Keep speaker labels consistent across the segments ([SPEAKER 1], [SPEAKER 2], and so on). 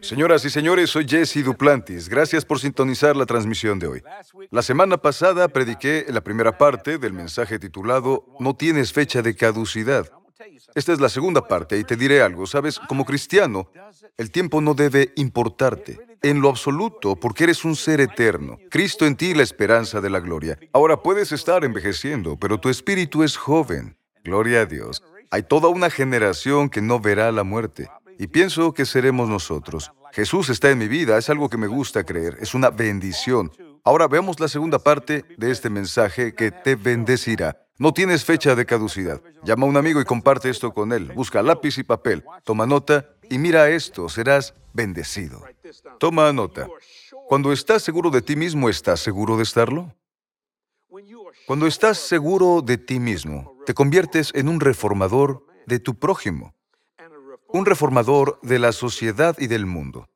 [SPEAKER 1] Señoras y señores, soy Jesse Duplantis. Gracias por sintonizar la transmisión de hoy. La semana pasada prediqué la primera parte del mensaje titulado No tienes fecha de caducidad. Esta es la segunda parte y te diré algo. Sabes, como cristiano, el tiempo no debe importarte en lo absoluto porque eres un ser eterno. Cristo en ti la esperanza de la gloria. Ahora puedes estar envejeciendo, pero tu espíritu es joven. Gloria a Dios. Hay toda una generación que no verá la muerte y pienso que seremos nosotros. Jesús está en mi vida, es algo que me gusta creer, es una bendición. Ahora veamos la segunda parte de este mensaje que te bendecirá. No tienes fecha de caducidad. Llama a un amigo y comparte esto con él. Busca lápiz y papel. Toma nota y mira esto, serás bendecido. Toma nota. Cuando estás seguro de ti mismo, ¿estás seguro de estarlo? Cuando estás seguro de ti mismo, te conviertes en un reformador de tu prójimo un reformador de la sociedad y del mundo.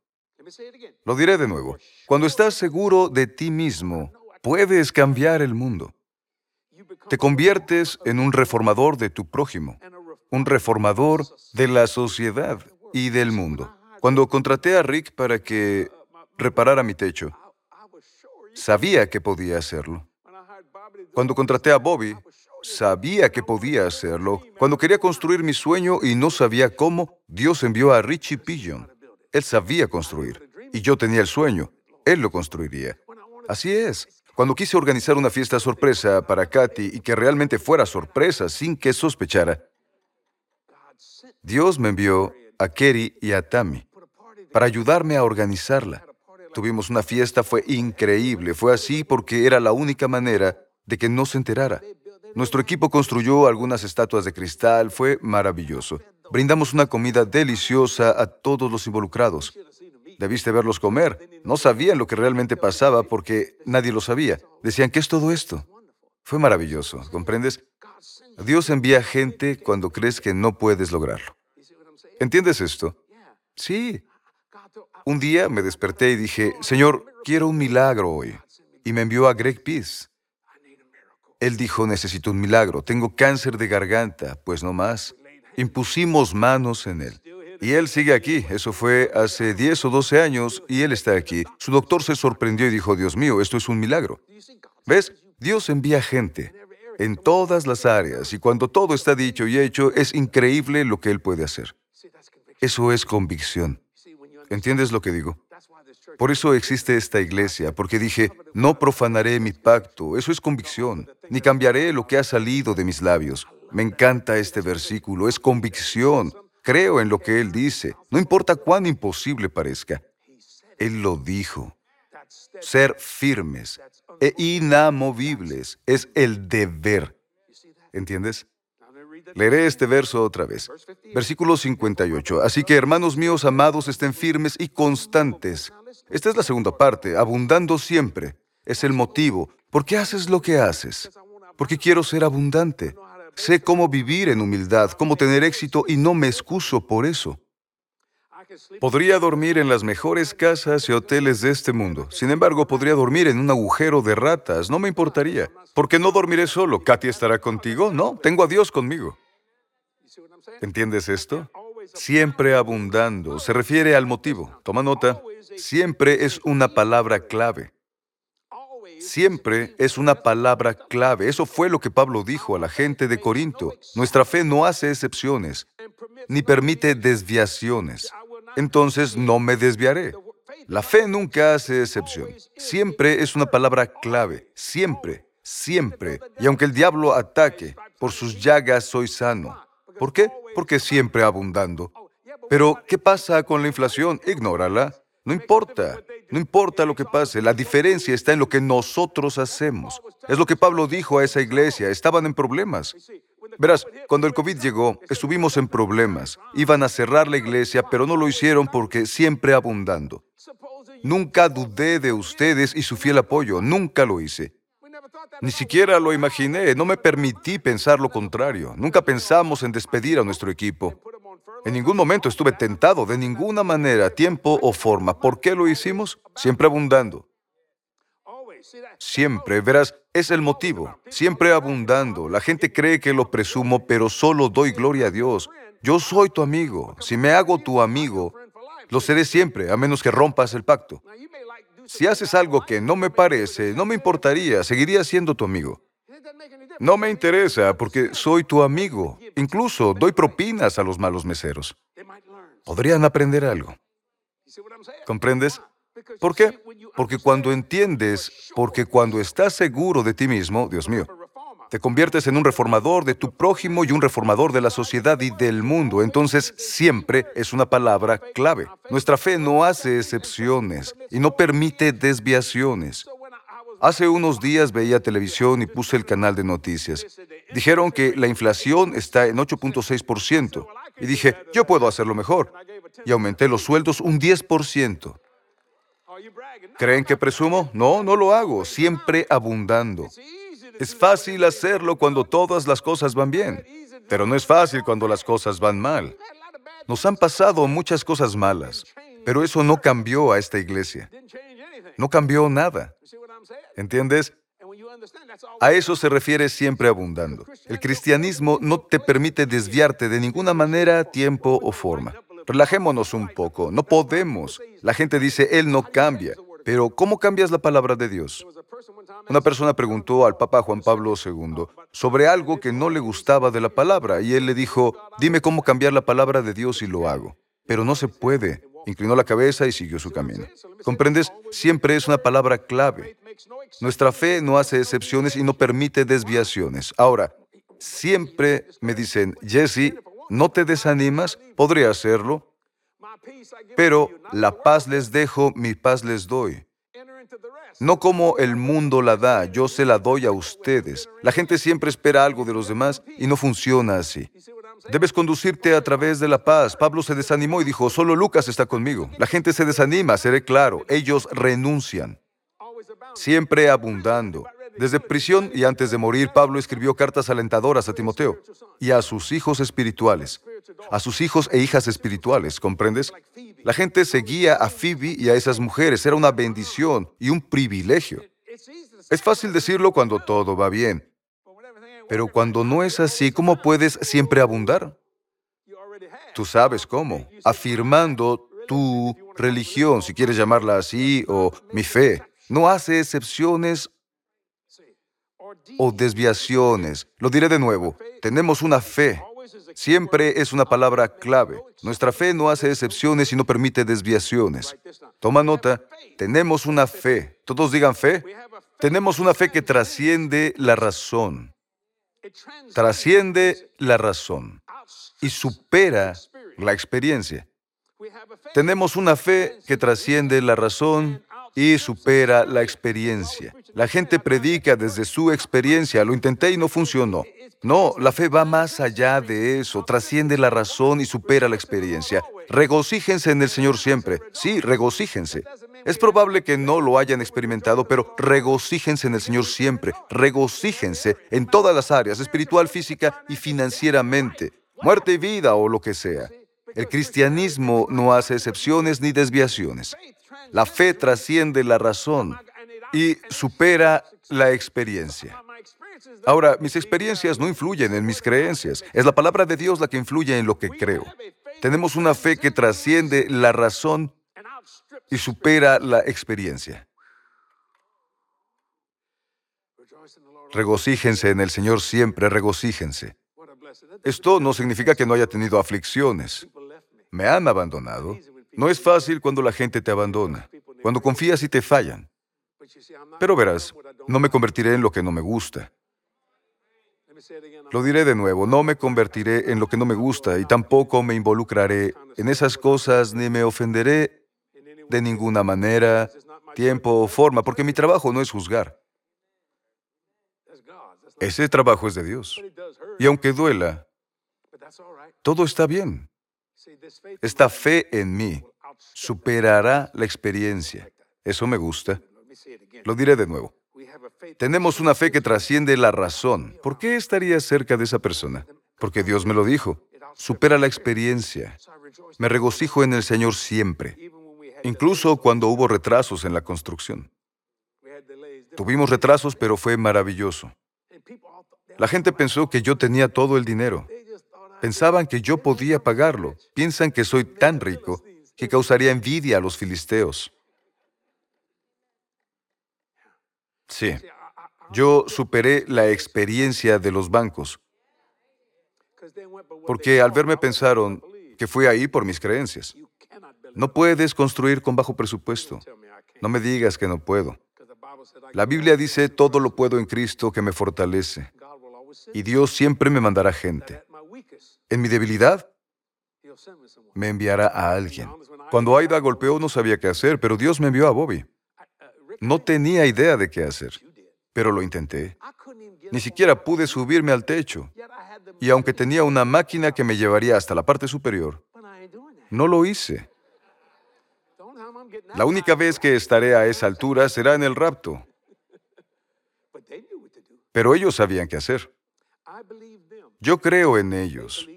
[SPEAKER 1] Lo diré de nuevo. Cuando estás seguro de ti mismo, puedes cambiar el mundo. Te conviertes en un reformador de tu prójimo, un reformador de la sociedad y del mundo. Cuando contraté a Rick para que reparara mi techo, sabía que podía hacerlo. Cuando contraté a Bobby, Sabía que podía hacerlo. Cuando quería construir mi sueño y no sabía cómo, Dios envió a Richie Pigeon. Él sabía construir. Y yo tenía el sueño. Él lo construiría. Así es. Cuando quise organizar una fiesta sorpresa para Katy y que realmente fuera sorpresa sin que sospechara, Dios me envió a Kerry y a Tammy para ayudarme a organizarla. Tuvimos una fiesta, fue increíble. Fue así porque era la única manera de que no se enterara. Nuestro equipo construyó algunas estatuas de cristal, fue maravilloso. Brindamos una comida deliciosa a todos los involucrados. Debiste verlos comer. No sabían lo que realmente pasaba porque nadie lo sabía. Decían, ¿qué es todo esto? Fue maravilloso, ¿comprendes? Dios envía gente cuando crees que no puedes lograrlo. ¿Entiendes esto? Sí. Un día me desperté y dije, Señor, quiero un milagro hoy. Y me envió a Greg Peace. Él dijo, necesito un milagro, tengo cáncer de garganta, pues no más. Impusimos manos en él. Y él sigue aquí. Eso fue hace 10 o 12 años y él está aquí. Su doctor se sorprendió y dijo, Dios mío, esto es un milagro. ¿Ves? Dios envía gente en todas las áreas y cuando todo está dicho y hecho, es increíble lo que Él puede hacer. Eso es convicción. ¿Entiendes lo que digo? Por eso existe esta iglesia, porque dije, no profanaré mi pacto, eso es convicción, ni cambiaré lo que ha salido de mis labios. Me encanta este versículo, es convicción. Creo en lo que Él dice, no importa cuán imposible parezca. Él lo dijo. Ser firmes e inamovibles es el deber. ¿Entiendes? Leeré este verso otra vez. Versículo 58. Así que, hermanos míos amados, estén firmes y constantes. Esta es la segunda parte, abundando siempre. Es el motivo. ¿Por qué haces lo que haces? Porque quiero ser abundante. Sé cómo vivir en humildad, cómo tener éxito y no me excuso por eso. Podría dormir en las mejores casas y hoteles de este mundo. Sin embargo, podría dormir en un agujero de ratas. No me importaría. Porque no dormiré solo. ¿Katy estará contigo? No, tengo a Dios conmigo. ¿Entiendes esto? Siempre abundando. Se refiere al motivo. Toma nota. Siempre es una palabra clave. Siempre es una palabra clave. Eso fue lo que Pablo dijo a la gente de Corinto. Nuestra fe no hace excepciones, ni permite desviaciones. Entonces no me desviaré. La fe nunca hace excepción. Siempre es una palabra clave. Siempre, siempre. Y aunque el diablo ataque, por sus llagas soy sano. ¿Por qué? Porque siempre abundando. Pero, ¿qué pasa con la inflación? Ignórala. No importa, no importa lo que pase, la diferencia está en lo que nosotros hacemos. Es lo que Pablo dijo a esa iglesia, estaban en problemas. Verás, cuando el COVID llegó, estuvimos en problemas. Iban a cerrar la iglesia, pero no lo hicieron porque siempre abundando. Nunca dudé de ustedes y su fiel apoyo, nunca lo hice. Ni siquiera lo imaginé, no me permití pensar lo contrario. Nunca pensamos en despedir a nuestro equipo. En ningún momento estuve tentado, de ninguna manera, tiempo o forma. ¿Por qué lo hicimos? Siempre abundando. Siempre, verás, es el motivo. Siempre abundando. La gente cree que lo presumo, pero solo doy gloria a Dios. Yo soy tu amigo. Si me hago tu amigo, Lo seré siempre, a menos que rompas el pacto. Si haces algo que no me parece, no me importaría, seguiría siendo tu amigo. No me interesa porque soy tu amigo. Incluso doy propinas a los malos meseros. Podrían aprender algo. ¿Comprendes? ¿Por qué? Porque cuando entiendes, porque cuando estás seguro de ti mismo, Dios mío, te conviertes en un reformador de tu prójimo y un reformador de la sociedad y del mundo. Entonces, siempre es una palabra clave. Nuestra fe no hace excepciones y no permite desviaciones. Hace unos días veía televisión y puse el canal de noticias. Dijeron que la inflación está en 8.6%. Y dije, yo puedo hacerlo mejor. Y aumenté los sueldos un 10%. ¿Creen que presumo? No, no lo hago, siempre abundando. Es fácil hacerlo cuando todas las cosas van bien, pero no es fácil cuando las cosas van mal. Nos han pasado muchas cosas malas, pero eso no cambió a esta iglesia. No cambió nada. ¿Entiendes? A eso se refiere siempre abundando. El cristianismo no te permite desviarte de ninguna manera, tiempo o forma. Relajémonos un poco, no podemos. La gente dice, Él no cambia, pero ¿cómo cambias la palabra de Dios? Una persona preguntó al Papa Juan Pablo II sobre algo que no le gustaba de la palabra y él le dijo, dime cómo cambiar la palabra de Dios y lo hago. Pero no se puede. Inclinó la cabeza y siguió su camino. ¿Comprendes? Siempre es una palabra clave. Nuestra fe no hace excepciones y no permite desviaciones. Ahora, siempre me dicen, Jesse, ¿no te desanimas? Podría hacerlo. Pero la paz les dejo, mi paz les doy. No como el mundo la da, yo se la doy a ustedes. La gente siempre espera algo de los demás y no funciona así. Debes conducirte a través de la paz. Pablo se desanimó y dijo, solo Lucas está conmigo. La gente se desanima, seré claro, ellos renuncian. Siempre abundando. Desde prisión y antes de morir, Pablo escribió cartas alentadoras a Timoteo y a sus hijos espirituales, a sus hijos e hijas espirituales, ¿comprendes? La gente seguía a Phoebe y a esas mujeres, era una bendición y un privilegio. Es fácil decirlo cuando todo va bien, pero cuando no es así, ¿cómo puedes siempre abundar? Tú sabes cómo, afirmando tu religión, si quieres llamarla así, o mi fe. No hace excepciones o desviaciones. Lo diré de nuevo, tenemos una fe. Siempre es una palabra clave. Nuestra fe no hace excepciones y no permite desviaciones. Toma nota, tenemos una fe. Todos digan fe. Tenemos una fe que trasciende la razón. Trasciende la razón y supera la experiencia. Tenemos una fe que trasciende la razón y supera la experiencia. La gente predica desde su experiencia, lo intenté y no funcionó. No, la fe va más allá de eso, trasciende la razón y supera la experiencia. Regocíjense en el Señor siempre. Sí, regocíjense. Es probable que no lo hayan experimentado, pero regocíjense en el Señor siempre. Regocíjense en todas las áreas, espiritual, física y financieramente, muerte y vida o lo que sea. El cristianismo no hace excepciones ni desviaciones. La fe trasciende la razón y supera la experiencia. Ahora, mis experiencias no influyen en mis creencias. Es la palabra de Dios la que influye en lo que creo. Tenemos una fe que trasciende la razón y supera la experiencia. Regocíjense en el Señor siempre, regocíjense. Esto no significa que no haya tenido aflicciones. Me han abandonado. No es fácil cuando la gente te abandona, cuando confías y te fallan. Pero verás, no me convertiré en lo que no me gusta. Lo diré de nuevo, no me convertiré en lo que no me gusta y tampoco me involucraré en esas cosas ni me ofenderé de ninguna manera, tiempo o forma, porque mi trabajo no es juzgar. Ese trabajo es de Dios. Y aunque duela, todo está bien. Esta fe en mí superará la experiencia. Eso me gusta. Lo diré de nuevo. Tenemos una fe que trasciende la razón. ¿Por qué estaría cerca de esa persona? Porque Dios me lo dijo. Supera la experiencia. Me regocijo en el Señor siempre, incluso cuando hubo retrasos en la construcción. Tuvimos retrasos, pero fue maravilloso. La gente pensó que yo tenía todo el dinero. Pensaban que yo podía pagarlo. Piensan que soy tan rico que causaría envidia a los filisteos. Sí, yo superé la experiencia de los bancos, porque al verme pensaron que fui ahí por mis creencias. No puedes construir con bajo presupuesto. No me digas que no puedo. La Biblia dice, todo lo puedo en Cristo que me fortalece. Y Dios siempre me mandará gente. En mi debilidad, me enviará a alguien. Cuando Aida golpeó no sabía qué hacer, pero Dios me envió a Bobby. No tenía idea de qué hacer, pero lo intenté. Ni siquiera pude subirme al techo. Y aunque tenía una máquina que me llevaría hasta la parte superior, no lo hice. La única vez que estaré a esa altura será en el rapto. Pero ellos sabían qué hacer. Yo creo en ellos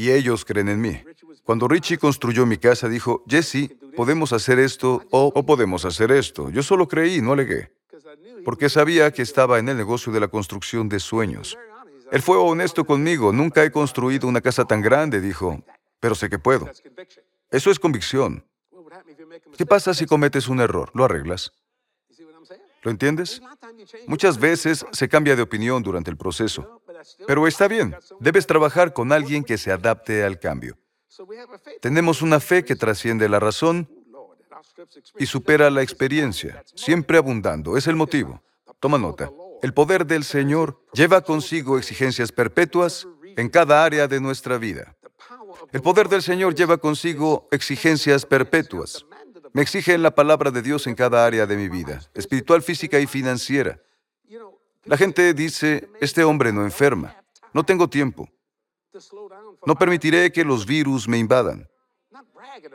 [SPEAKER 1] y ellos creen en mí. Cuando Richie construyó mi casa, dijo, Jesse, podemos hacer esto o, podemos hacer esto. Yo solo creí, no alegué, porque sabía que estaba en el negocio de la construcción de sueños. Él fue honesto conmigo, nunca he construido una casa tan grande, dijo, pero sé que puedo. Eso es convicción. ¿Qué pasa si cometes un error? ¿Lo arreglas? ¿Lo entiendes? Muchas veces se cambia de opinión durante el proceso, pero está bien. Debes trabajar con alguien que se adapte al cambio. Tenemos una fe que trasciende la razón y supera la experiencia, siempre abundando. Es el motivo. Toma nota. El poder del Señor lleva consigo exigencias perpetuas en cada área de nuestra vida. El poder del Señor lleva consigo exigencias perpetuas. Me exigen la palabra de Dios en cada área de mi vida, espiritual, física y financiera. La gente dice, este hombre no enferma, no tengo tiempo, no permitiré que los virus me invadan.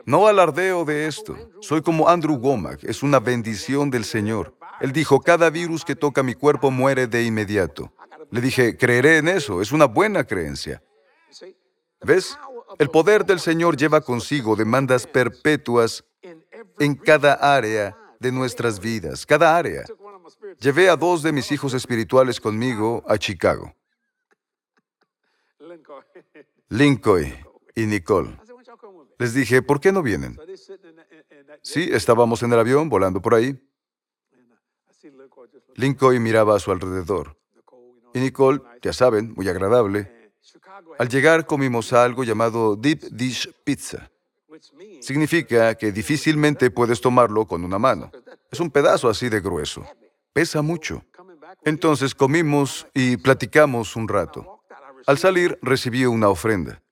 [SPEAKER 1] No alardeo de esto. Soy como Andrew Womack, es una bendición del Señor. Él dijo, cada virus que toca mi cuerpo muere de inmediato. Le dije, creeré en eso, es una buena creencia. ¿Ves? El poder del Señor lleva consigo demandas perpetuas en cada área de nuestras vidas, cada área. Llevé a dos de mis hijos espirituales conmigo a Chicago, Lincoln y Nicole. Les dije, ¿por qué no vienen? Sí, estábamos en el avión volando por ahí. Lincoln miraba a su alrededor. Y Nicole, ya saben, muy agradable. Al llegar comimos algo llamado Deep Dish Pizza. Significa que difícilmente puedes tomarlo con una mano. Es un pedazo así de grueso. Pesa mucho. Entonces comimos y platicamos un rato. Al salir recibí una ofrenda.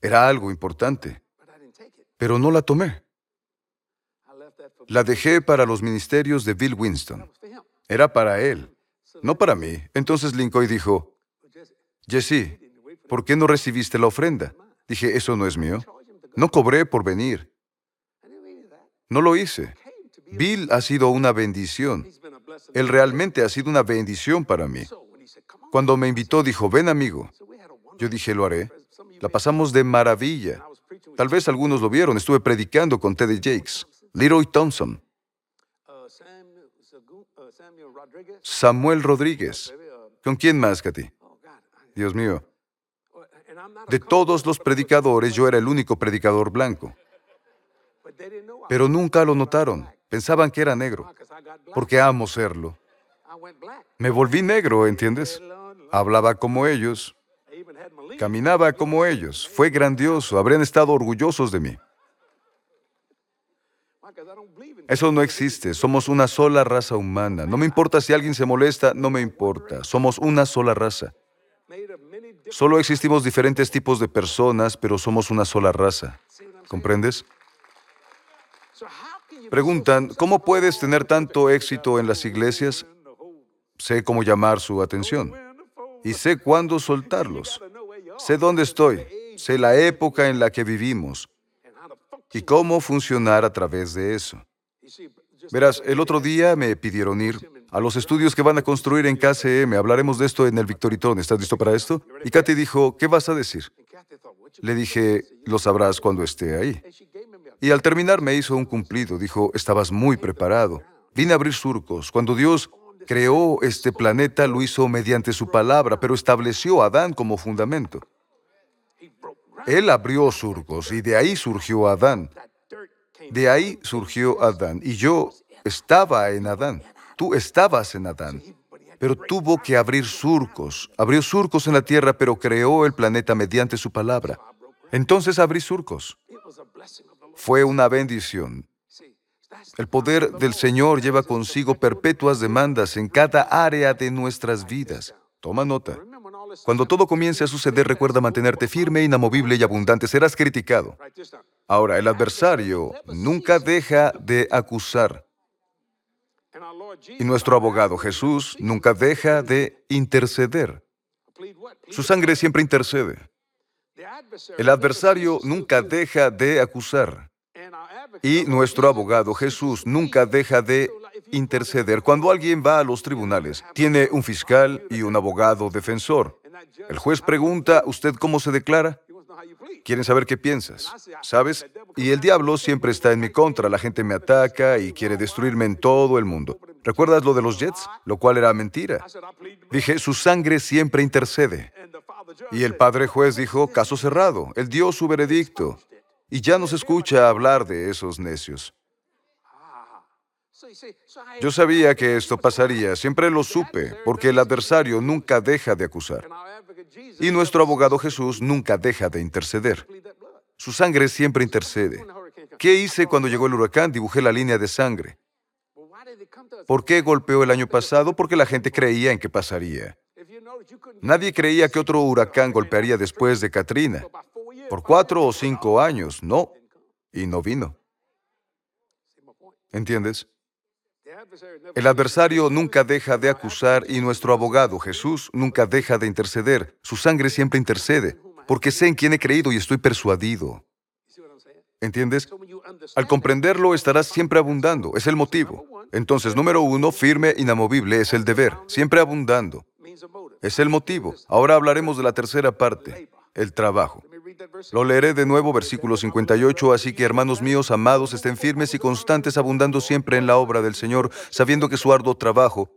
[SPEAKER 1] Era algo importante, pero no la tomé. La dejé para los ministerios de Bill Winston. Era para él, no para mí. Entonces Lincoln dijo, Jesse, ¿por qué no recibiste la ofrenda? Dije, eso no es mío. No cobré por venir. No lo hice. Bill ha sido una bendición. Él realmente ha sido una bendición para mí. Cuando me invitó, dijo, ven amigo. Yo dije, lo haré. La pasamos de maravilla. Tal vez algunos lo vieron. Estuve predicando con Teddy Jakes, Leroy Thompson, Samuel Rodríguez. ¿Con quién más, Katy? Dios mío. De todos los predicadores, yo era el único predicador blanco. Pero nunca lo notaron. Pensaban que era negro, porque amo serlo. Me volví negro, ¿entiendes? Hablaba como ellos, caminaba como ellos. Fue grandioso, habrían estado orgullosos de mí. Eso no existe, somos una sola raza humana. No me importa si alguien se molesta, no me importa. Somos una sola raza. Solo existimos diferentes tipos de personas, pero somos una sola raza. ¿Comprendes? Preguntan, ¿cómo puedes tener tanto éxito en las iglesias? Sé cómo llamar su atención y sé cuándo soltarlos. Sé dónde estoy, sé la época en la que vivimos y cómo funcionar a través de eso. Verás, el otro día me pidieron ir a los estudios que van a construir en KCM. Hablaremos de esto en el Victoritón. ¿Estás listo para esto? Y Katy dijo, ¿qué vas a decir? Le dije, lo sabrás cuando esté ahí. Y al terminar me hizo un cumplido. Dijo, estabas muy preparado. Vine a abrir surcos. Cuando Dios creó este planeta, lo hizo mediante su palabra, pero estableció a Adán como fundamento. Él abrió surcos y de ahí surgió Adán. De ahí surgió Adán. Y yo estaba en Adán. Tú estabas en Adán. Pero tuvo que abrir surcos. Abrió surcos en la tierra, pero creó el planeta mediante su palabra. Entonces abrí surcos. Fue una bendición. El poder del Señor lleva consigo perpetuas demandas en cada área de nuestras vidas. Toma nota. Cuando todo comience a suceder, recuerda mantenerte firme, inamovible y abundante. Serás criticado. Ahora, el adversario nunca deja de acusar. Y nuestro abogado Jesús nunca deja de interceder. Su sangre siempre intercede. El adversario nunca deja de acusar. Y nuestro abogado Jesús nunca deja de interceder. Cuando alguien va a los tribunales, tiene un fiscal y un abogado defensor. El juez pregunta, ¿usted cómo se declara? Quieren saber qué piensas, ¿sabes? Y el diablo siempre está en mi contra, la gente me ataca y quiere destruirme en todo el mundo. ¿Recuerdas lo de los Jets? Lo cual era mentira. Dije, su sangre siempre intercede. Y el padre juez dijo, caso cerrado, él dio su veredicto. Y ya no se escucha hablar de esos necios. Yo sabía que esto pasaría, siempre lo supe, porque el adversario nunca deja de acusar. Y nuestro abogado Jesús nunca deja de interceder. Su sangre siempre intercede. ¿Qué hice cuando llegó el huracán? Dibujé la línea de sangre. ¿Por qué golpeó el año pasado? Porque la gente creía en que pasaría. Nadie creía que otro huracán golpearía después de Katrina. Por cuatro o cinco años, no. Y no vino. ¿Entiendes? El adversario nunca deja de acusar y nuestro abogado, Jesús, nunca deja de interceder. Su sangre siempre intercede, porque sé en quién he creído y estoy persuadido. ¿Entiendes? Al comprenderlo estarás siempre abundando, es el motivo. Entonces, número uno, firme, inamovible, es el deber, siempre abundando. Es el motivo. Ahora hablaremos de la tercera parte, el trabajo. Lo leeré de nuevo, versículo 58, así que hermanos míos, amados, estén firmes y constantes, abundando siempre en la obra del Señor, sabiendo que su arduo trabajo,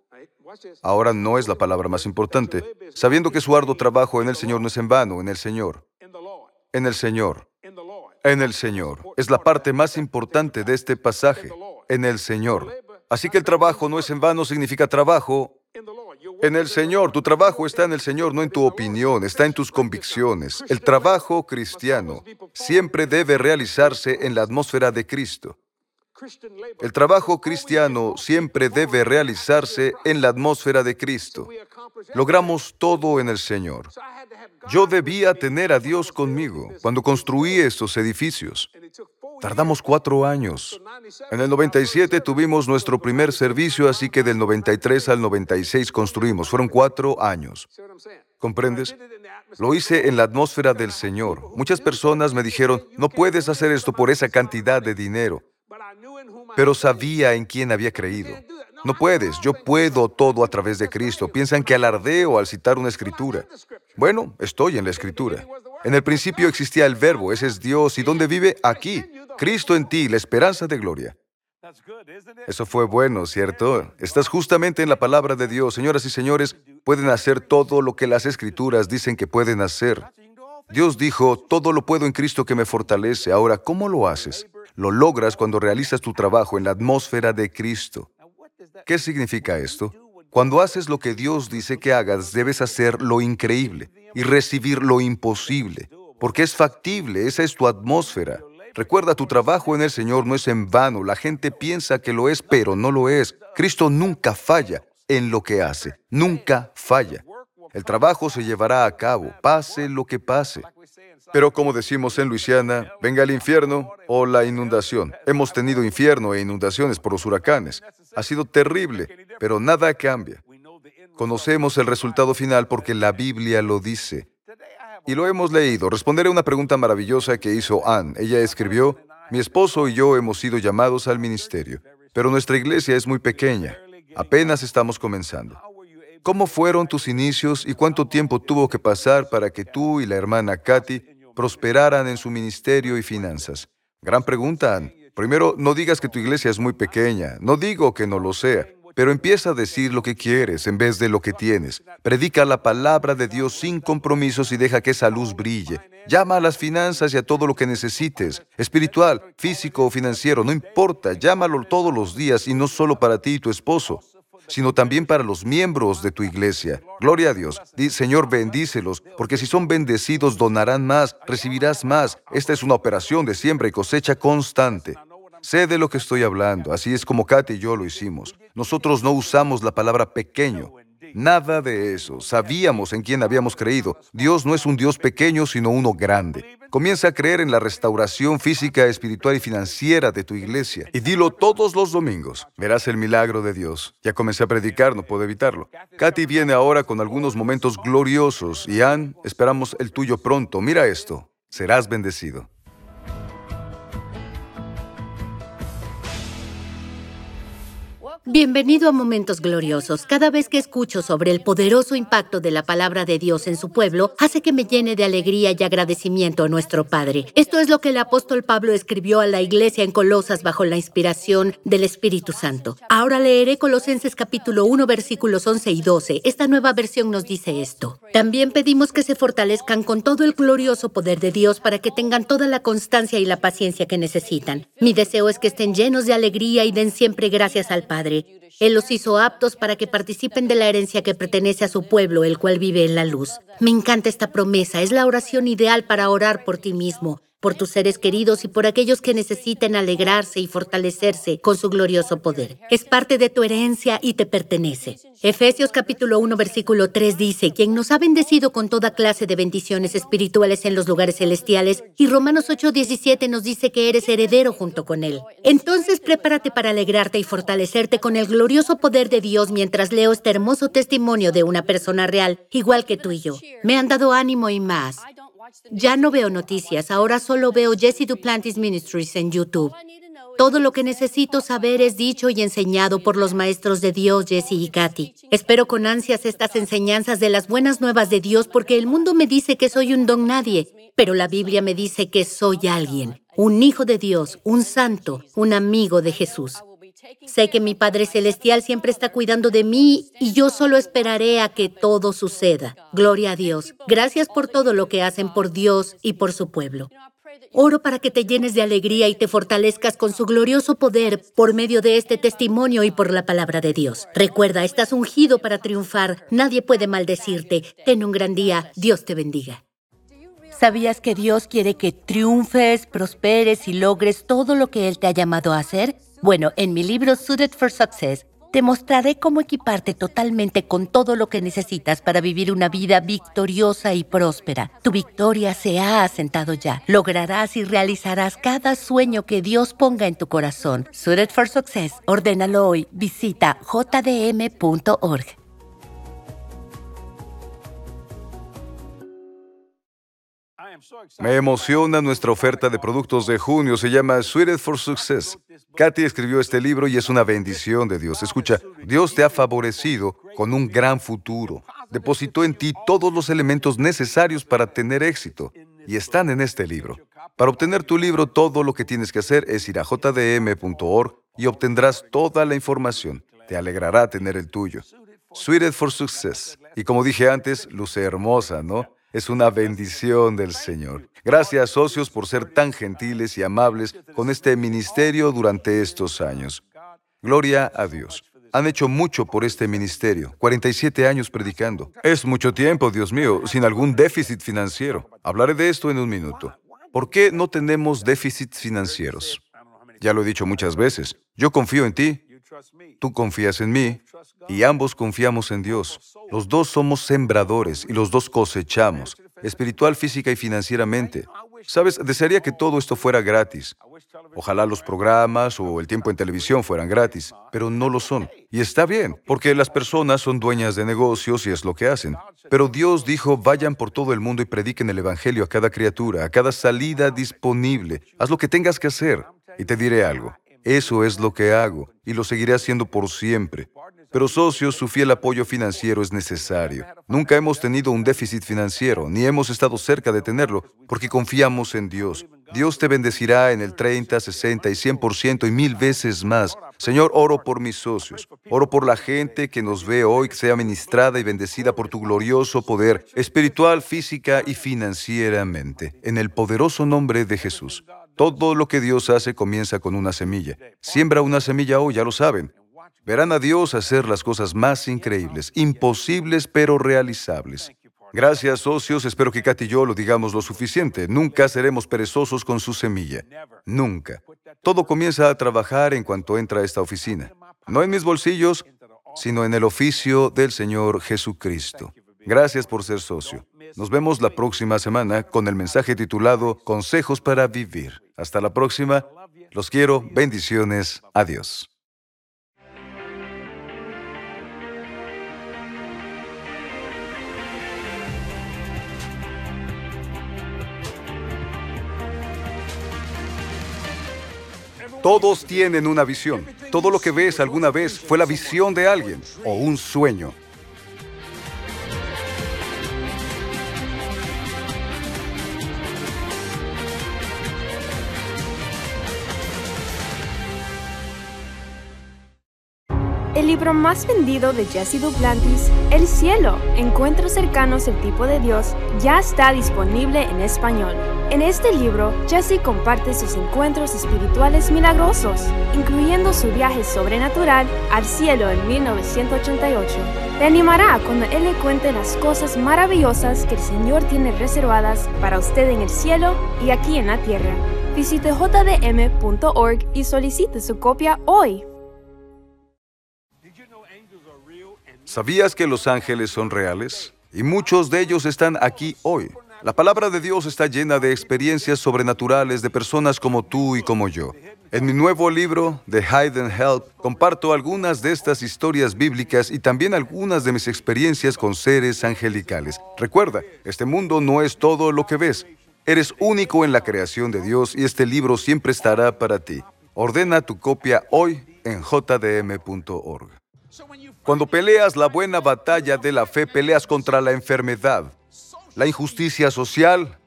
[SPEAKER 1] ahora no es la palabra más importante, sabiendo que su arduo trabajo en el Señor no es en vano, en el Señor, en el Señor, en el Señor. Es la parte más importante de este pasaje, en el Señor. Así que el trabajo no es en vano significa trabajo en el Señor. Tu trabajo está en el Señor, no en tu opinión, está en tus convicciones. El trabajo cristiano siempre debe realizarse en la atmósfera de Cristo. El trabajo cristiano siempre debe realizarse en la atmósfera de Cristo. Logramos todo en el Señor. Yo debía tener a Dios conmigo cuando construí estos edificios. Tardamos cuatro años. En el 97 tuvimos nuestro primer servicio, así que del 93 al 96 construimos. Fueron cuatro años. ¿Comprendes? Lo hice en la atmósfera del Señor. Muchas personas me dijeron, no puedes hacer esto por esa cantidad de dinero. Pero sabía en quién había creído. No puedes, yo puedo todo a través de Cristo. Piensan que alardeo al citar una escritura. Bueno, estoy en la escritura. En el principio existía el verbo, ese es Dios. ¿Y dónde vive? Aquí. Cristo en ti, la esperanza de gloria. Eso fue bueno, ¿cierto? Estás justamente en la palabra de Dios. Señoras y señores, pueden hacer todo lo que las escrituras dicen que pueden hacer. Dios dijo, todo lo puedo en Cristo que me fortalece. Ahora, ¿cómo lo haces? Lo logras cuando realizas tu trabajo en la atmósfera de Cristo. ¿Qué significa esto? Cuando haces lo que Dios dice que hagas, debes hacer lo increíble y recibir lo imposible, porque es factible, esa es tu atmósfera. Recuerda, tu trabajo en el Señor no es en vano. La gente piensa que lo es, pero no lo es. Cristo nunca falla en lo que hace. Nunca falla. El trabajo se llevará a cabo, pase lo que pase. Pero como decimos en Luisiana, venga el infierno o la inundación. Hemos tenido infierno e inundaciones por los huracanes. Ha sido terrible, pero nada cambia. Conocemos el resultado final porque la Biblia lo dice y lo hemos leído. Responderé una pregunta maravillosa que hizo Anne. Ella escribió, mi esposo y yo hemos sido llamados al ministerio, pero nuestra iglesia es muy pequeña. Apenas estamos comenzando. ¿Cómo fueron tus inicios y cuánto tiempo tuvo que pasar para que tú y la hermana Katy prosperaran en su ministerio y finanzas? Gran pregunta. Primero, no digas que tu iglesia es muy pequeña. No digo que no lo sea. Pero empieza a decir lo que quieres en vez de lo que tienes. Predica la palabra de Dios sin compromisos y deja que esa luz brille. Llama a las finanzas y a todo lo que necesites, espiritual, físico o financiero, no importa, llámalo todos los días y no solo para ti y tu esposo sino también para los miembros de tu iglesia. Gloria a Dios. Di, Señor, bendícelos, porque si son bendecidos, donarán más, recibirás más. Esta es una operación de siembra y cosecha constante. Sé de lo que estoy hablando, así es como Katy y yo lo hicimos. Nosotros no usamos la palabra pequeño. Nada de eso. Sabíamos en quién habíamos creído. Dios no es un Dios pequeño, sino uno grande. Comienza a creer en la restauración física, espiritual y financiera de tu iglesia. Y dilo todos los domingos. Verás el milagro de Dios. Ya comencé a predicar, no puedo evitarlo. Katy viene ahora con algunos momentos gloriosos y Ann, esperamos el tuyo pronto. Mira esto. Serás bendecido.
[SPEAKER 2] Bienvenido a Momentos Gloriosos. Cada vez que escucho sobre el poderoso impacto de la palabra de Dios en su pueblo, hace que me llene de alegría y agradecimiento a nuestro Padre. Esto es lo que el apóstol Pablo escribió a la iglesia en Colosas bajo la inspiración del Espíritu Santo. Ahora leeré Colosenses capítulo 1 versículos 11 y 12. Esta nueva versión nos dice esto. También pedimos que se fortalezcan con todo el glorioso poder de Dios para que tengan toda la constancia y la paciencia que necesitan. Mi deseo es que estén llenos de alegría y den siempre gracias al Padre él los hizo aptos para que participen de la herencia que pertenece a su pueblo, el cual vive en la luz. Me encanta esta promesa, es la oración ideal para orar por ti mismo por tus seres queridos y por aquellos que necesiten alegrarse y fortalecerse con su glorioso poder. Es parte de tu herencia y te pertenece. Efesios capítulo 1 versículo 3 dice, quien nos ha bendecido con toda clase de bendiciones espirituales en los lugares celestiales, y Romanos 8 17 nos dice que eres heredero junto con él. Entonces prepárate para alegrarte y fortalecerte con el glorioso poder de Dios mientras leo este hermoso testimonio de una persona real, igual que tú y yo. Me han dado ánimo y más. Ya no veo noticias, ahora solo veo Jesse Duplantis Ministries en YouTube. Todo lo que necesito saber es dicho y enseñado por los maestros de Dios, Jesse y Katy. Espero con ansias estas enseñanzas de las buenas nuevas de Dios porque el mundo me dice que soy un don nadie, pero la Biblia me dice que soy alguien, un hijo de Dios, un santo, un amigo de Jesús. Sé que mi Padre Celestial siempre está cuidando de mí y yo solo esperaré a que todo suceda. Gloria a Dios. Gracias por todo lo que hacen por Dios y por su pueblo. Oro para que te llenes de alegría y te fortalezcas con su glorioso poder por medio de este testimonio y por la palabra de Dios. Recuerda, estás ungido para triunfar. Nadie puede maldecirte. Ten un gran día. Dios te bendiga. ¿Sabías que Dios quiere que triunfes, prosperes y logres todo lo que Él te ha llamado a hacer? Bueno, en mi libro Suited for Success, te mostraré cómo equiparte totalmente con todo lo que necesitas para vivir una vida victoriosa y próspera. Tu victoria se ha asentado ya. Lograrás y realizarás cada sueño que Dios ponga en tu corazón. Suited for Success, ordénalo hoy. Visita jdm.org.
[SPEAKER 1] Me emociona nuestra oferta de productos de junio. Se llama Suited for Success. Katy escribió este libro y es una bendición de Dios. Escucha, Dios te ha favorecido con un gran futuro. Depositó en ti todos los elementos necesarios para tener éxito y están en este libro. Para obtener tu libro, todo lo que tienes que hacer es ir a jdm.org y obtendrás toda la información. Te alegrará tener el tuyo. Suited for Success. Y como dije antes, luce hermosa, ¿no? Es una bendición del Señor. Gracias, socios, por ser tan gentiles y amables con este ministerio durante estos años. Gloria a Dios. Han hecho mucho por este ministerio, 47 años predicando. Es mucho tiempo, Dios mío, sin algún déficit financiero. Hablaré de esto en un minuto. ¿Por qué no tenemos déficits financieros? Ya lo he dicho muchas veces. Yo confío en ti, tú confías en mí, y ambos confiamos en Dios. Los dos somos sembradores y los dos cosechamos, espiritual, física y financieramente. Sabes, desearía que todo esto fuera gratis. Ojalá los programas o el tiempo en televisión fueran gratis, pero no lo son. Y está bien, porque las personas son dueñas de negocios y es lo que hacen. Pero Dios dijo, vayan por todo el mundo y prediquen el Evangelio a cada criatura, a cada salida disponible. Haz lo que tengas que hacer. Y te diré algo, eso es lo que hago y lo seguiré haciendo por siempre. Pero socios, su fiel apoyo financiero es necesario. Nunca hemos tenido un déficit financiero, ni hemos estado cerca de tenerlo, porque confiamos en Dios. Dios te bendecirá en el 30, 60 y 100% y mil veces más. Señor, oro por mis socios. Oro por la gente que nos ve hoy, que sea ministrada y bendecida por tu glorioso poder, espiritual, física y financieramente. En el poderoso nombre de Jesús. Todo lo que Dios hace comienza con una semilla. Siembra una semilla hoy, ya lo saben. Verán a Dios hacer las cosas más increíbles, imposibles pero realizables. Gracias, socios. Espero que Kat y yo lo digamos lo suficiente. Nunca seremos perezosos con su semilla. Nunca. Todo comienza a trabajar en cuanto entra a esta oficina. No en mis bolsillos, sino en el oficio del Señor Jesucristo. Gracias por ser socio. Nos vemos la próxima semana con el mensaje titulado Consejos para Vivir. Hasta la próxima. Los quiero. Bendiciones. Adiós. Todos tienen una visión. Todo lo que ves alguna vez fue la visión de alguien o un sueño.
[SPEAKER 3] Libro más vendido de Jesse Duplantis, El cielo, encuentros cercanos el tipo de Dios, ya está disponible en español. En este libro, Jesse comparte sus encuentros espirituales milagrosos, incluyendo su viaje sobrenatural al cielo en 1988. Te animará cuando él le cuente las cosas maravillosas que el Señor tiene reservadas para usted en el cielo y aquí en la tierra. Visite jdm.org y solicite su copia hoy.
[SPEAKER 1] ¿Sabías que los ángeles son reales? Y muchos de ellos están aquí hoy. La palabra de Dios está llena de experiencias sobrenaturales de personas como tú y como yo. En mi nuevo libro, The Hidden Help, comparto algunas de estas historias bíblicas y también algunas de mis experiencias con seres angelicales. Recuerda, este mundo no es todo lo que ves. Eres único en la creación de Dios y este libro siempre estará para ti. Ordena tu copia hoy en jdm.org. Cuando peleas la buena batalla de la fe, peleas contra la enfermedad, la injusticia social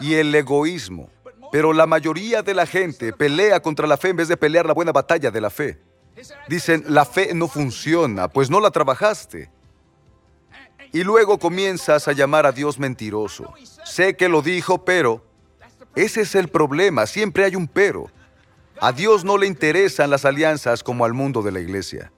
[SPEAKER 1] y el egoísmo. Pero la mayoría de la gente pelea contra la fe en vez de pelear la buena batalla de la fe. Dicen, la fe no funciona, pues no la trabajaste. Y luego comienzas a llamar a Dios mentiroso. Sé que lo dijo, pero... Ese es el problema, siempre hay un pero. A Dios no le interesan las alianzas como al mundo de la iglesia.